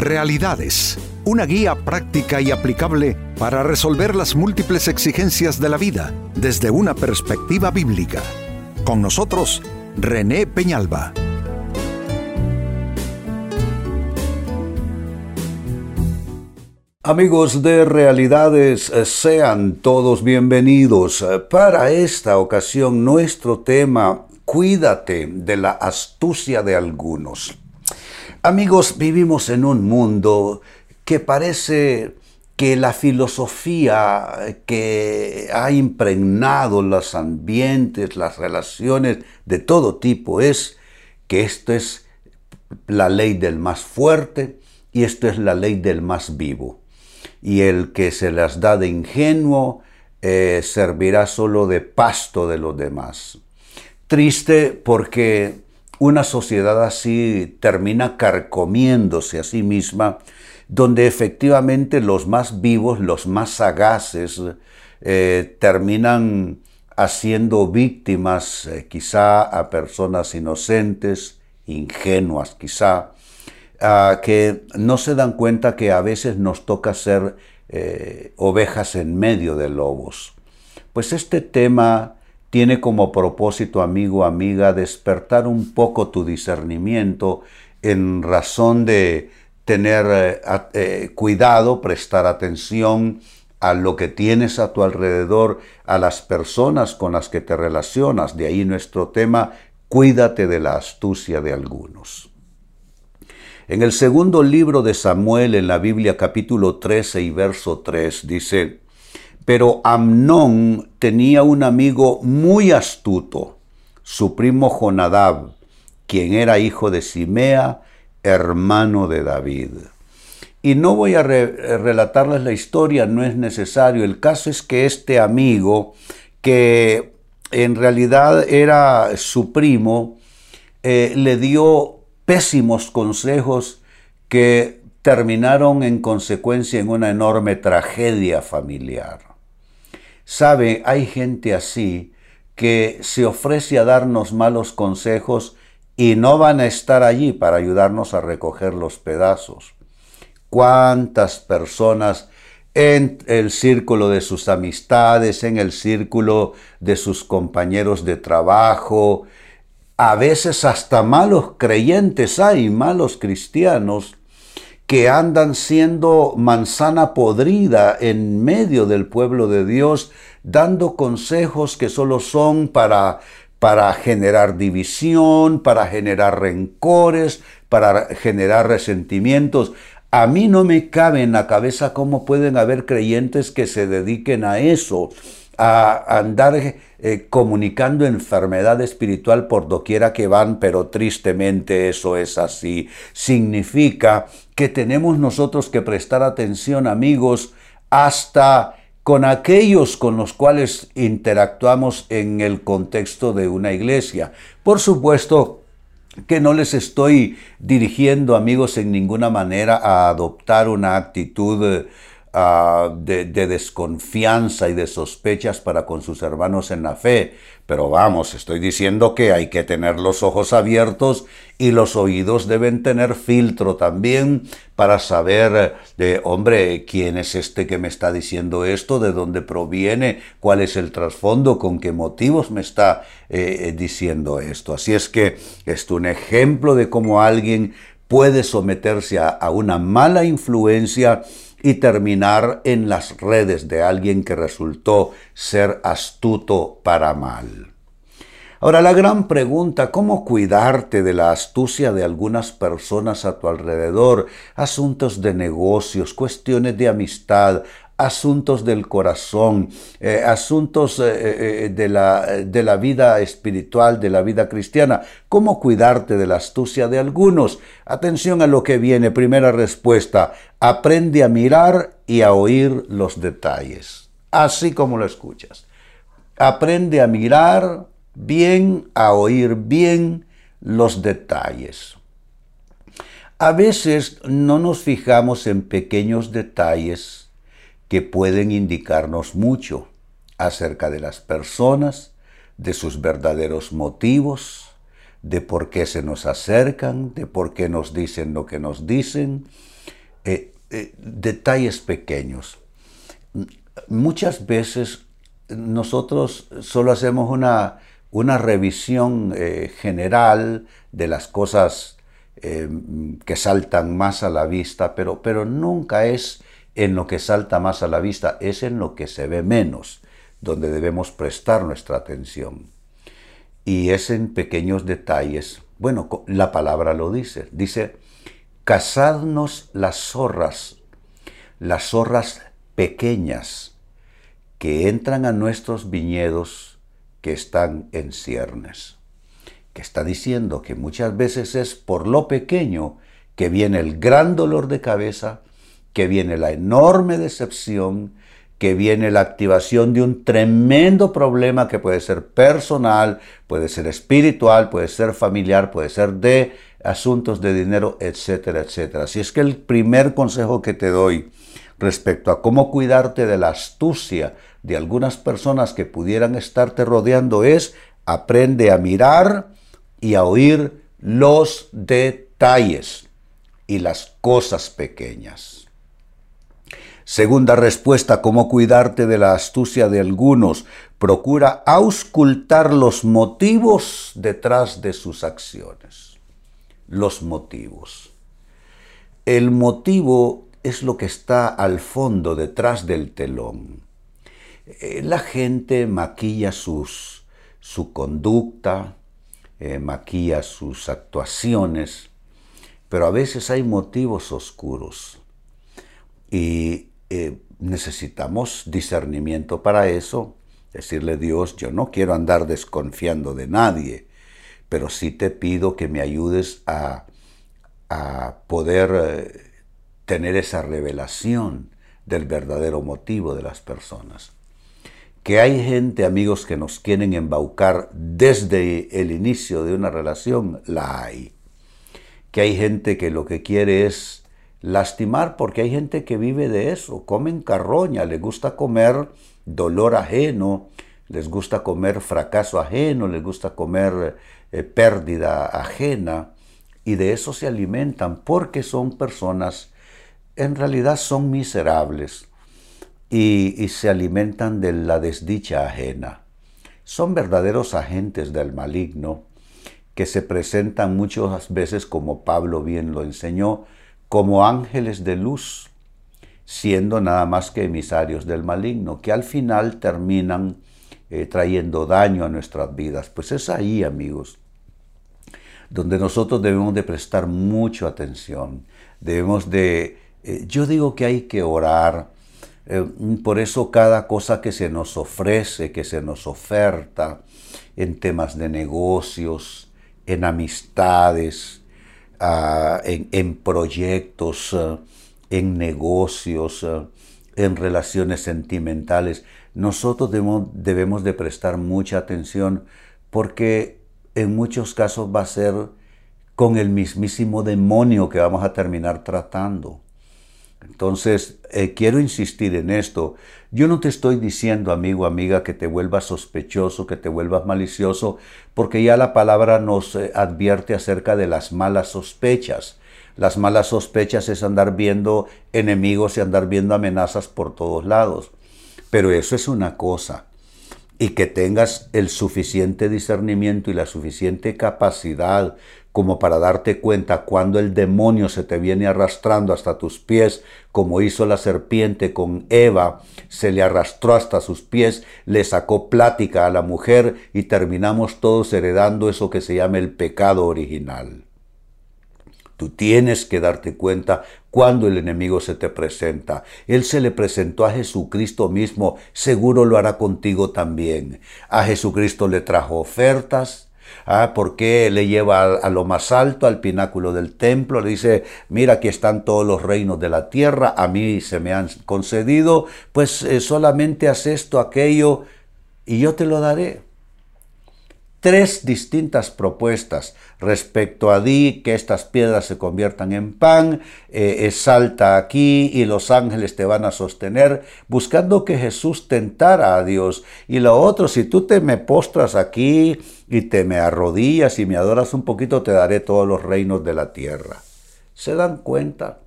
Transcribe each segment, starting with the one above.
Realidades, una guía práctica y aplicable para resolver las múltiples exigencias de la vida desde una perspectiva bíblica. Con nosotros, René Peñalba. Amigos de Realidades, eh, sean todos bienvenidos. Eh, para esta ocasión, nuestro tema, cuídate de la astucia de algunos. Amigos, vivimos en un mundo que parece que la filosofía que ha impregnado los ambientes, las relaciones de todo tipo es que esto es la ley del más fuerte y esto es la ley del más vivo y el que se las da de ingenuo eh, servirá solo de pasto de los demás. Triste porque una sociedad así termina carcomiéndose a sí misma, donde efectivamente los más vivos, los más sagaces, eh, terminan haciendo víctimas eh, quizá a personas inocentes, ingenuas quizá, que no se dan cuenta que a veces nos toca ser eh, ovejas en medio de lobos. Pues este tema tiene como propósito, amigo, amiga, despertar un poco tu discernimiento en razón de tener eh, eh, cuidado, prestar atención a lo que tienes a tu alrededor, a las personas con las que te relacionas. De ahí nuestro tema, cuídate de la astucia de algunos. En el segundo libro de Samuel, en la Biblia capítulo 13 y verso 3, dice, pero Amnón tenía un amigo muy astuto, su primo Jonadab, quien era hijo de Simea, hermano de David. Y no voy a relatarles la historia, no es necesario. El caso es que este amigo, que en realidad era su primo, eh, le dio pésimos consejos que terminaron en consecuencia en una enorme tragedia familiar. Sabe, hay gente así que se ofrece a darnos malos consejos y no van a estar allí para ayudarnos a recoger los pedazos. ¿Cuántas personas en el círculo de sus amistades, en el círculo de sus compañeros de trabajo, a veces hasta malos creyentes hay, malos cristianos, que andan siendo manzana podrida en medio del pueblo de Dios, dando consejos que solo son para, para generar división, para generar rencores, para generar resentimientos. A mí no me cabe en la cabeza cómo pueden haber creyentes que se dediquen a eso a andar eh, comunicando enfermedad espiritual por doquiera que van, pero tristemente eso es así. Significa que tenemos nosotros que prestar atención, amigos, hasta con aquellos con los cuales interactuamos en el contexto de una iglesia. Por supuesto, que no les estoy dirigiendo, amigos, en ninguna manera a adoptar una actitud Ah, de, desconfianza y de sospechas para con sus hermanos en la fe. Pero vamos, estoy diciendo que hay que tener los ojos abiertos y los oídos deben tener filtro también para saber de, hombre, quién es este que me está diciendo esto, de dónde proviene, cuál es el trasfondo, con qué motivos me está eh, eh, diciendo esto. Así es que es un ejemplo de cómo alguien puede someterse a una mala influencia y terminar en las redes de alguien que resultó ser astuto para mal. Ahora la gran pregunta, ¿cómo cuidarte de la astucia de algunas personas a tu alrededor? Asuntos de negocios, cuestiones de amistad, asuntos del corazón, eh, asuntos eh, eh, de, la, de la vida espiritual, de la vida cristiana. ¿Cómo cuidarte de la astucia de algunos? Atención a lo que viene. Primera respuesta. Aprende a mirar y a oír los detalles. Así como lo escuchas. Aprende a mirar bien, a oír bien los detalles. A veces no nos fijamos en pequeños detalles que pueden indicarnos mucho acerca de las personas, de sus verdaderos motivos, de por qué se nos acercan, de por qué nos dicen lo que nos dicen. eh, eh, detalles pequeños. Muchas veces nosotros solo hacemos una, una revisión eh, general de las cosas que saltan más a la vista, pero, pero nunca es en lo que salta más a la vista, es en lo que se ve menos, donde debemos prestar nuestra atención. Y es en pequeños detalles. Bueno, la palabra lo dice. Dice, cazadnos las zorras, las zorras pequeñas que entran a nuestros viñedos que están en ciernes. Que está diciendo que muchas veces es por lo pequeño que viene el gran dolor de cabeza, que viene la enorme decepción, que viene la activación de un tremendo problema que puede ser personal, puede ser espiritual, puede ser familiar, puede ser de asuntos de dinero, etcétera, etcétera. Así es que el primer consejo que te doy respecto a cómo cuidarte de la astucia de algunas personas que pudieran estarte rodeando es aprende a mirar y a oír los detalles y las cosas pequeñas. Segunda respuesta, cómo cuidarte de la astucia de algunos. Procura auscultar los motivos detrás de sus acciones. Los motivos. El motivo es lo que está al fondo, detrás del telón. Eh, la gente maquilla sus, su conducta, eh, maquilla sus actuaciones, pero a veces hay motivos oscuros. Y eh, necesitamos discernimiento para eso. Decirle Dios, yo no quiero andar desconfiando de nadie, pero sí te pido que me ayudes a, a poder tener esa revelación del verdadero motivo de las personas. Que hay gente, amigos, que nos quieren embaucar desde el inicio de una relación, la hay. Que hay gente que lo que quiere es lastimar, porque hay gente que vive de eso, comen carroña, les gusta comer dolor ajeno, les gusta comer fracaso ajeno, les gusta comer eh, pérdida ajena, y de eso se alimentan, porque son personas, en realidad son miserables, y, se alimentan de la desdicha ajena. Son verdaderos agentes del maligno, que se presentan muchas veces, como Pablo bien lo enseñó, como ángeles de luz, siendo nada más que emisarios del maligno, que al final terminan eh, trayendo daño a nuestras vidas. Pues es ahí, amigos, donde nosotros debemos de prestar mucha atención. Debemos de, eh, yo digo que hay que orar, eh, por eso cada cosa que se nos ofrece, que se nos oferta en temas de negocios, en amistades, Ah, en, proyectos, ah, en negocios, en relaciones sentimentales. Nosotros debemos, debemos de prestar mucha atención porque en muchos casos va a ser con el mismísimo demonio que vamos a terminar tratando. Entonces, eh, quiero insistir en esto. Yo no te estoy diciendo, amigo, amiga, que te vuelvas sospechoso, que te vuelvas malicioso, porque ya la palabra nos eh, advierte acerca de las malas sospechas. Las malas sospechas es andar viendo enemigos y andar viendo amenazas por todos lados. Pero eso es una cosa. Y que tengas el suficiente discernimiento y la suficiente capacidad como para darte cuenta cuando el demonio se te viene arrastrando hasta tus pies, como hizo la serpiente con Eva, se le arrastró hasta sus pies, le sacó plática a la mujer y terminamos todos heredando eso que se llama el pecado original. Tú tienes que darte cuenta cuando el enemigo se te presenta. Él se le presentó a Jesucristo mismo, seguro lo hará contigo también. A Jesucristo le trajo ofertas, ¿Ah? ¿Por qué le lleva a, lo más alto, al pináculo del templo? Le dice, mira, aquí están todos los reinos de la tierra, a mí se me han concedido, pues eh, solamente haz esto, aquello, y yo te lo daré tres distintas propuestas respecto a di que estas piedras se conviertan en pan, eh, salta aquí y los ángeles te van a sostener, buscando que Jesús tentara a Dios. Y lo otro, si tú te me postras aquí y te me arrodillas y me adoras un poquito, te daré todos los reinos de la tierra. ¿Se dan cuenta?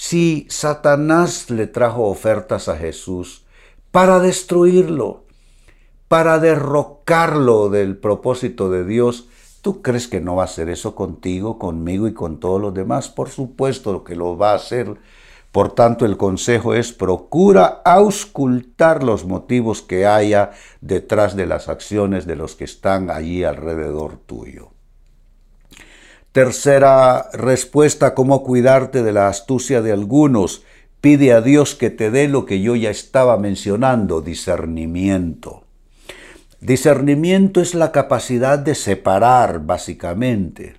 si Satanás le trajo ofertas a Jesús para destruirlo, para derrocarlo del propósito de Dios, ¿tú crees que no va a hacer eso contigo, conmigo y con todos los demás? Por supuesto que lo va a hacer. Por tanto, el consejo es procura auscultar los motivos que haya detrás de las acciones de los que están allí alrededor tuyo. Tercera respuesta, cómo cuidarte de la astucia de algunos. Pide a Dios que te dé lo que yo ya estaba mencionando, discernimiento. Discernimiento es la capacidad de separar, básicamente.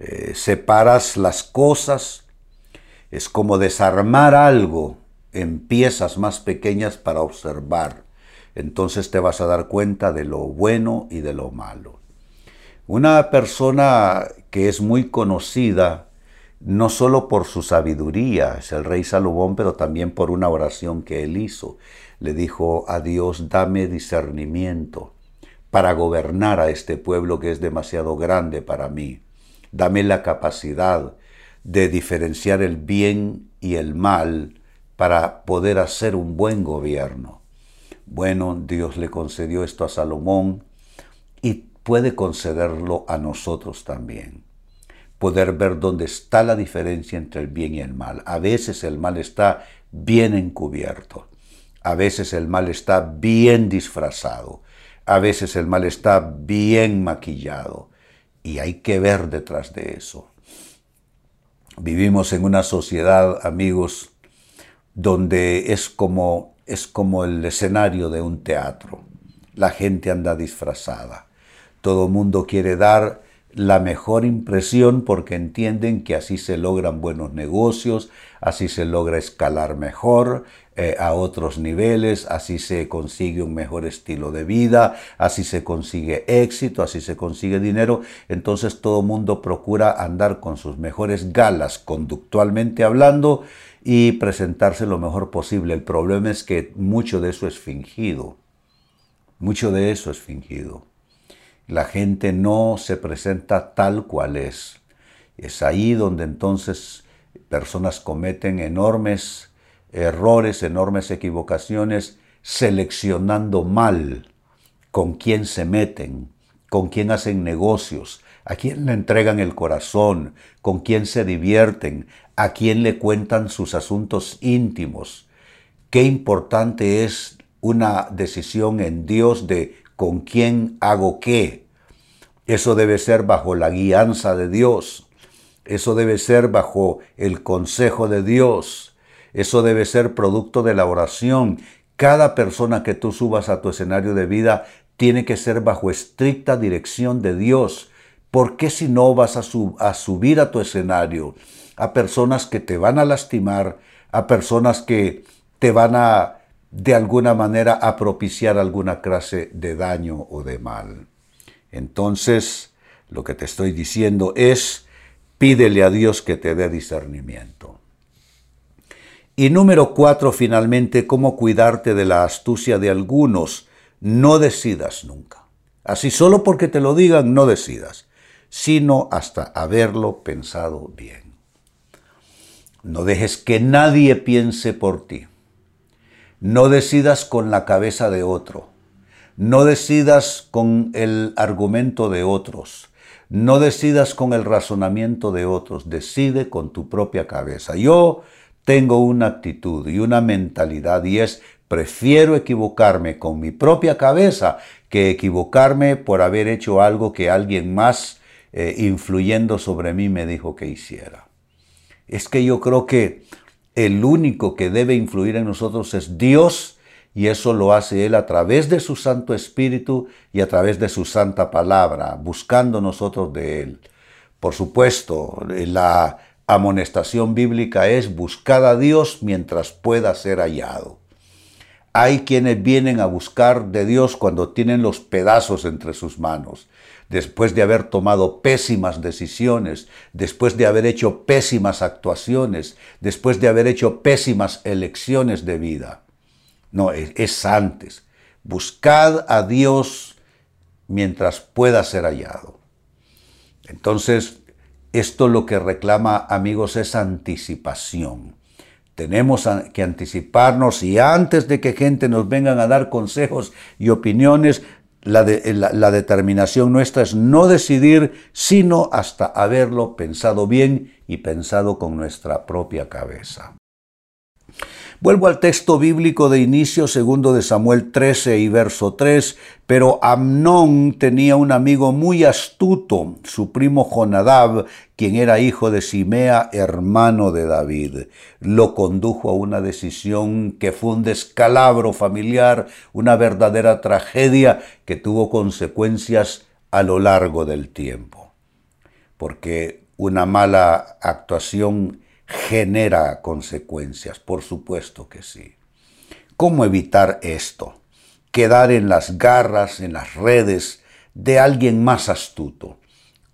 Eh, separas las cosas, es como desarmar algo en piezas más pequeñas para observar. Entonces te vas a dar cuenta de lo bueno y de lo malo. Una persona que es muy conocida, no solo por su sabiduría, es el rey Salomón, pero también por una oración que él hizo le dijo a Dios, dame discernimiento para gobernar a este pueblo que es demasiado grande para mí. Dame la capacidad de diferenciar el bien y el mal para poder hacer un buen gobierno. Bueno, Dios le concedió esto a Salomón y puede concederlo a nosotros también. Poder ver dónde está la diferencia entre el bien y el mal. A veces el mal está bien encubierto. A veces el mal está bien disfrazado, a veces el mal está bien maquillado y hay que ver detrás de eso. Vivimos en una sociedad, amigos, donde es como, es como el escenario de un teatro. La gente anda disfrazada. Todo mundo quiere dar la mejor impresión porque entienden que así se logran buenos negocios, así se logra escalar mejor eh, a otros niveles, así se consigue un mejor estilo de vida, así se consigue éxito, así se consigue dinero. Entonces todo mundo procura andar con sus mejores galas conductualmente hablando y presentarse lo mejor posible. El problema es que mucho de eso es fingido. Mucho de eso es fingido. La gente no se presenta tal cual es. Es ahí donde entonces personas cometen enormes errores, enormes equivocaciones, seleccionando mal con quién se meten, con quién hacen negocios, a quién le entregan el corazón, con quién se divierten, a quién le cuentan sus asuntos íntimos. Qué importante es una decisión en Dios de con quién hago qué. Eso debe ser bajo la guianza de Dios. Eso debe ser bajo el consejo de Dios. Eso debe ser producto de la oración. Cada persona que tú subas a tu escenario de vida tiene que ser bajo estricta dirección de Dios. ¿Por qué si no vas a, a subir a tu escenario a personas que te van a lastimar, a personas que te van a de alguna manera a propiciar alguna clase de daño o de mal? Entonces, lo que te estoy diciendo es, pídele a Dios que te dé discernimiento. Y número cuatro, finalmente, cómo cuidarte de la astucia de algunos. No decidas nunca. Así solo porque te lo digan, no decidas, sino hasta haberlo pensado bien. No dejes que nadie piense por ti. No decidas con la cabeza de otro. No decidas con el argumento de otros. No decidas con el razonamiento de otros. Decide con tu propia cabeza. Yo tengo una actitud y una mentalidad y es prefiero equivocarme con mi propia cabeza que equivocarme por haber hecho algo que alguien más eh, influyendo sobre mí me dijo que hiciera. Es que yo creo que el único que debe influir en nosotros es Dios y eso lo hace Él a través de su Santo Espíritu y a través de su Santa Palabra, buscando nosotros de Él. Por supuesto, la amonestación bíblica es buscar a Dios mientras pueda ser hallado. Hay quienes vienen a buscar de Dios cuando tienen los pedazos entre sus manos, después de haber tomado pésimas decisiones, después de haber hecho pésimas actuaciones, después de haber hecho pésimas elecciones de vida. No, es, antes. Buscad a Dios mientras pueda ser hallado. Entonces, Esto lo que reclama, amigos, es anticipación. Tenemos que anticiparnos y antes de que gente nos vengan a dar consejos y opiniones, la, la, determinación nuestra es no decidir, sino hasta haberlo pensado bien y pensado con nuestra propia cabeza. Vuelvo al texto bíblico de inicio, segundo de Samuel 13 y verso 3, pero Amnón tenía un amigo muy astuto, su primo Jonadab, quien era hijo de Simea, hermano de David. Lo condujo a una decisión que fue un descalabro familiar, una verdadera tragedia que tuvo consecuencias a lo largo del tiempo. Porque una mala actuación genera consecuencias, por supuesto que sí. ¿Cómo evitar esto? Quedar en las garras, en las redes de alguien más astuto.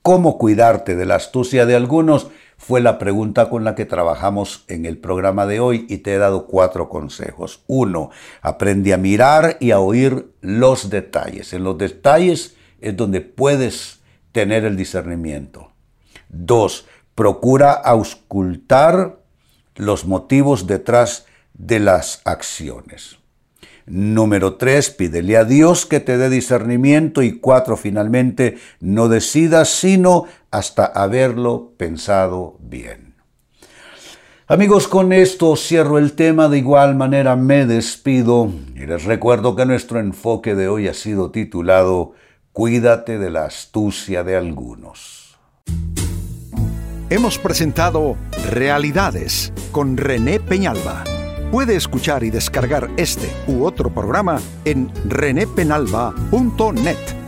¿Cómo cuidarte de la astucia de algunos? Fue la pregunta con la que trabajamos en el programa de hoy y te he dado cuatro consejos. Uno, aprende a mirar y a oír los detalles. En los detalles es donde puedes tener el discernimiento. Dos, procura auscultar los motivos detrás de las acciones. Número tres, pídele a Dios que te dé discernimiento. Y cuatro, finalmente, no decidas sino hasta haberlo pensado bien. Amigos, con esto cierro el tema, de igual manera me despido y les recuerdo que nuestro enfoque de hoy ha sido titulado Cuídate de la astucia de algunos hemos presentado Realidades con René Peñalba. Puede escuchar y descargar este u otro programa en renépenalba.net